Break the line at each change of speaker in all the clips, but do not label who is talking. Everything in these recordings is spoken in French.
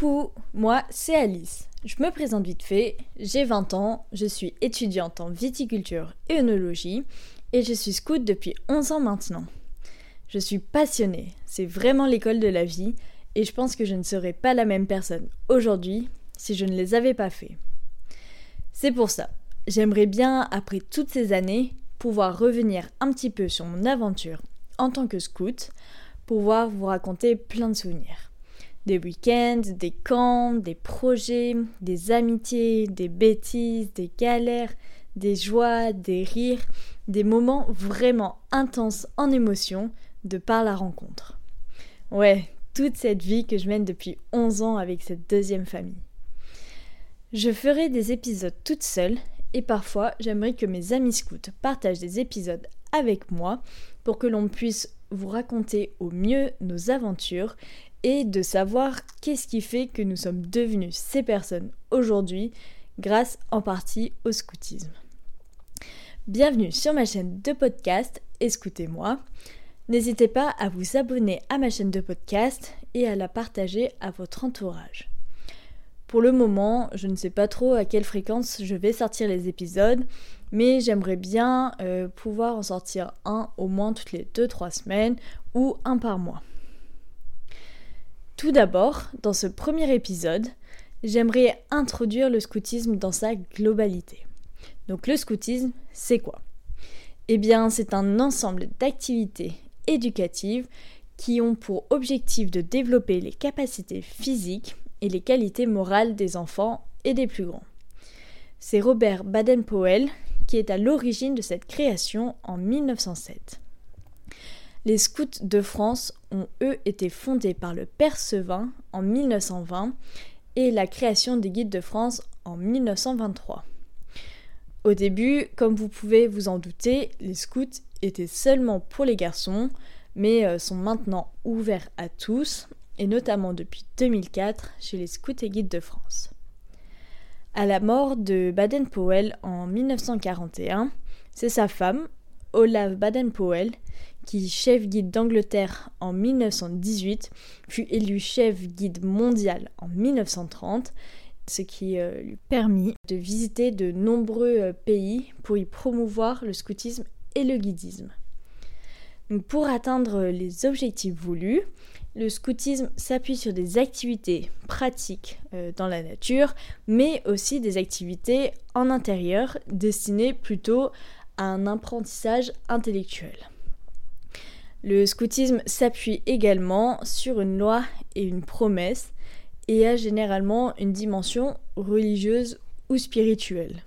Coucou, moi c'est Alice. Je me présente vite fait, j'ai 20 ans, je suis étudiante en viticulture et œnologie et je suis scout depuis 11 ans maintenant. Je suis passionnée, c'est vraiment l'école de la vie et je pense que je ne serais pas la même personne aujourd'hui si je ne les avais pas fait. C'est pour ça, j'aimerais bien, après toutes ces années, pouvoir revenir un petit peu sur mon aventure en tant que scout, pouvoir vous raconter plein de souvenirs des week-ends, des camps, des projets, des amitiés, des bêtises, des galères, des joies, des rires, des moments vraiment intenses en émotion de par la rencontre. Ouais, toute cette vie que je mène depuis 11 ans avec cette deuxième famille. Je ferai des épisodes toute seule et parfois j'aimerais que mes amis scouts partagent des épisodes avec moi pour que l'on puisse vous raconter au mieux nos aventures et de savoir qu'est-ce qui fait que nous sommes devenus ces personnes aujourd'hui grâce en partie au scoutisme. Bienvenue sur ma chaîne de podcast Escoutez-moi. N'hésitez pas à vous abonner à ma chaîne de podcast et à la partager à votre entourage. Pour le moment, je ne sais pas trop à quelle fréquence je vais sortir les épisodes, mais j'aimerais bien euh, pouvoir en sortir un au moins toutes les 2-3 semaines ou un par mois. Tout d'abord, dans ce premier épisode, j'aimerais introduire le scoutisme dans sa globalité. Donc le scoutisme, c'est quoi? Eh bien, c'est un ensemble d'activités éducatives qui ont pour objectif de développer les capacités physiques et les qualités morales des enfants et des plus grands. C'est Robert Baden-Powell qui est à l'origine de cette création en 1907. Les scouts de France ont eux été fondés par le père Sevin en 1920 et la création des guides de France en 1923. Au début, comme vous pouvez vous en douter, les scouts étaient seulement pour les garçons, mais euh, sont maintenant ouverts à tous, et notamment depuis 2004 chez les scouts et guides de France. À la mort de Baden-Powell en 1941, c'est sa femme, Olaf Baden-Powell, qui, chef guide d'Angleterre en 1918, fut élu chef guide mondial en 1930, ce qui euh, lui permit de visiter de nombreux euh, pays pour y promouvoir le scoutisme et le guidisme. pour atteindre les objectifs voulus, le scoutisme s'appuie sur des activités pratiques euh, dans la nature, mais aussi des activités en intérieur destinées plutôt un apprentissage intellectuel. Le scoutisme s'appuie également sur une loi et une promesse et a généralement une dimension religieuse ou spirituelle.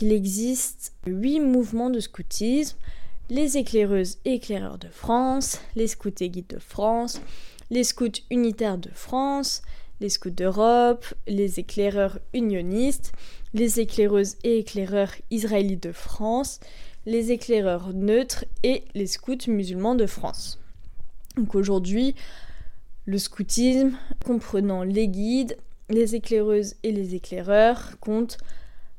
il existe huit mouvements de scoutisme les éclaireuses et éclaireurs de France, les scouts et guides de France, les scouts unitaires de France, les scouts d'Europe, les éclaireurs unionistes, les éclaireuses et éclaireurs israélites de France, les éclaireurs neutres et les scouts musulmans de France. Donc aujourd'hui, le scoutisme, comprenant les guides, les éclaireuses et les éclaireurs, compte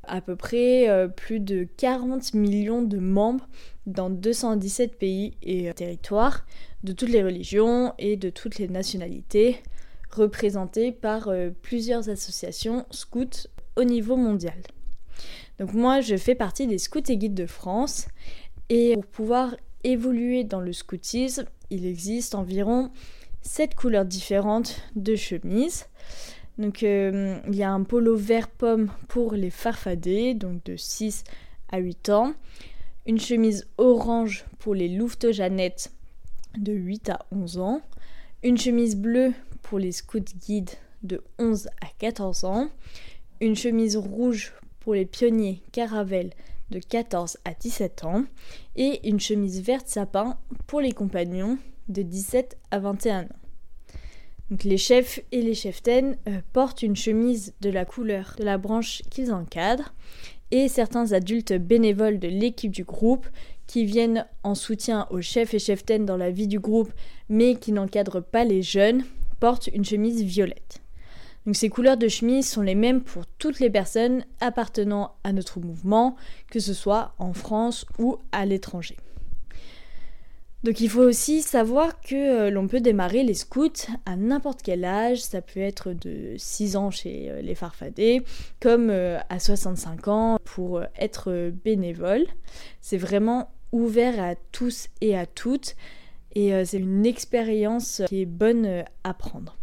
à peu près euh, plus de 40 millions de membres dans 217 pays et euh, territoires, de toutes les religions et de toutes les nationalités, représentés par euh, plusieurs associations scouts au niveau mondial. Donc moi, je fais partie des scouts et guides de France. Et pour pouvoir évoluer dans le scoutisme, il existe environ 7 couleurs différentes de chemises. Donc euh, il y a un polo vert pomme pour les farfadets, donc de 6 à 8 ans. Une chemise orange pour les louveteaux-jeannettes de 8 à 11 ans. Une chemise bleue pour les scouts guides de 11 à 14 ans. Une chemise rouge pour les pionniers Caravelle de 14 à 17 ans et une chemise verte sapin pour les compagnons de 17 à 21 ans. Les chefs et les cheftaines euh, portent une chemise de la couleur de la branche qu'ils encadrent et certains adultes bénévoles de l'équipe du groupe qui viennent en soutien aux chefs et cheftaines dans la vie du groupe mais qui n'encadrent pas les jeunes portent une chemise violette. Donc ces couleurs de chemise sont les mêmes pour toutes les personnes appartenant à notre mouvement, que ce soit en France ou à l'étranger. Donc il faut aussi savoir que euh, l'on peut démarrer les scouts à n'importe quel âge, ça peut être de 6 ans chez euh, les farfadets, comme euh, à 65 ans pour être bénévole. C'est vraiment ouvert à tous et à toutes et c'est une expérience qui est bonne à prendre.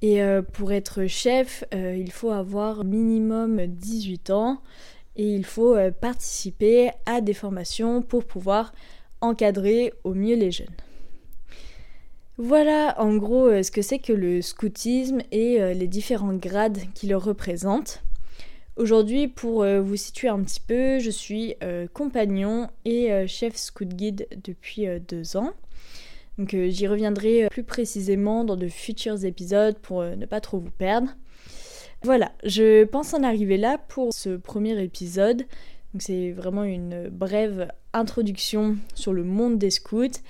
Et pour être chef, il faut avoir minimum 18 ans et il faut participer à des formations pour pouvoir encadrer au mieux les jeunes. Voilà en gros euh, ce que c'est que le scoutisme et euh, les différents grades qui le représentent. Aujourd'hui, pour euh, vous situer un petit peu, je suis compagnon et chef scout guide depuis deux ans. Donc j'y reviendrai plus précisément dans de futurs épisodes pour ne pas trop vous perdre. Voilà, je pense en arriver là pour ce premier épisode c'est vraiment une brève introduction sur le monde des scouts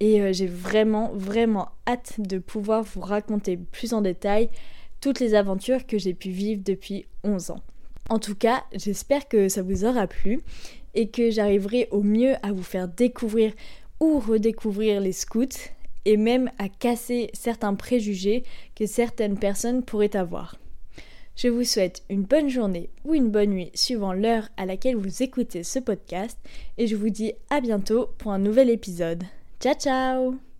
et euh, j'ai vraiment vraiment hâte de pouvoir vous raconter plus en détail toutes les aventures que j'ai pu vivre depuis 11 ans. En tout cas, j'espère que ça vous aura plu et que j'arriverai au mieux à vous faire découvrir ou redécouvrir les scouts et même à casser certains préjugés que certaines personnes pourraient avoir. Je vous souhaite une bonne journée ou une bonne nuit suivant l'heure à laquelle vous écoutez ce podcast et je vous dis à bientôt pour un nouvel épisode. Ciao ciao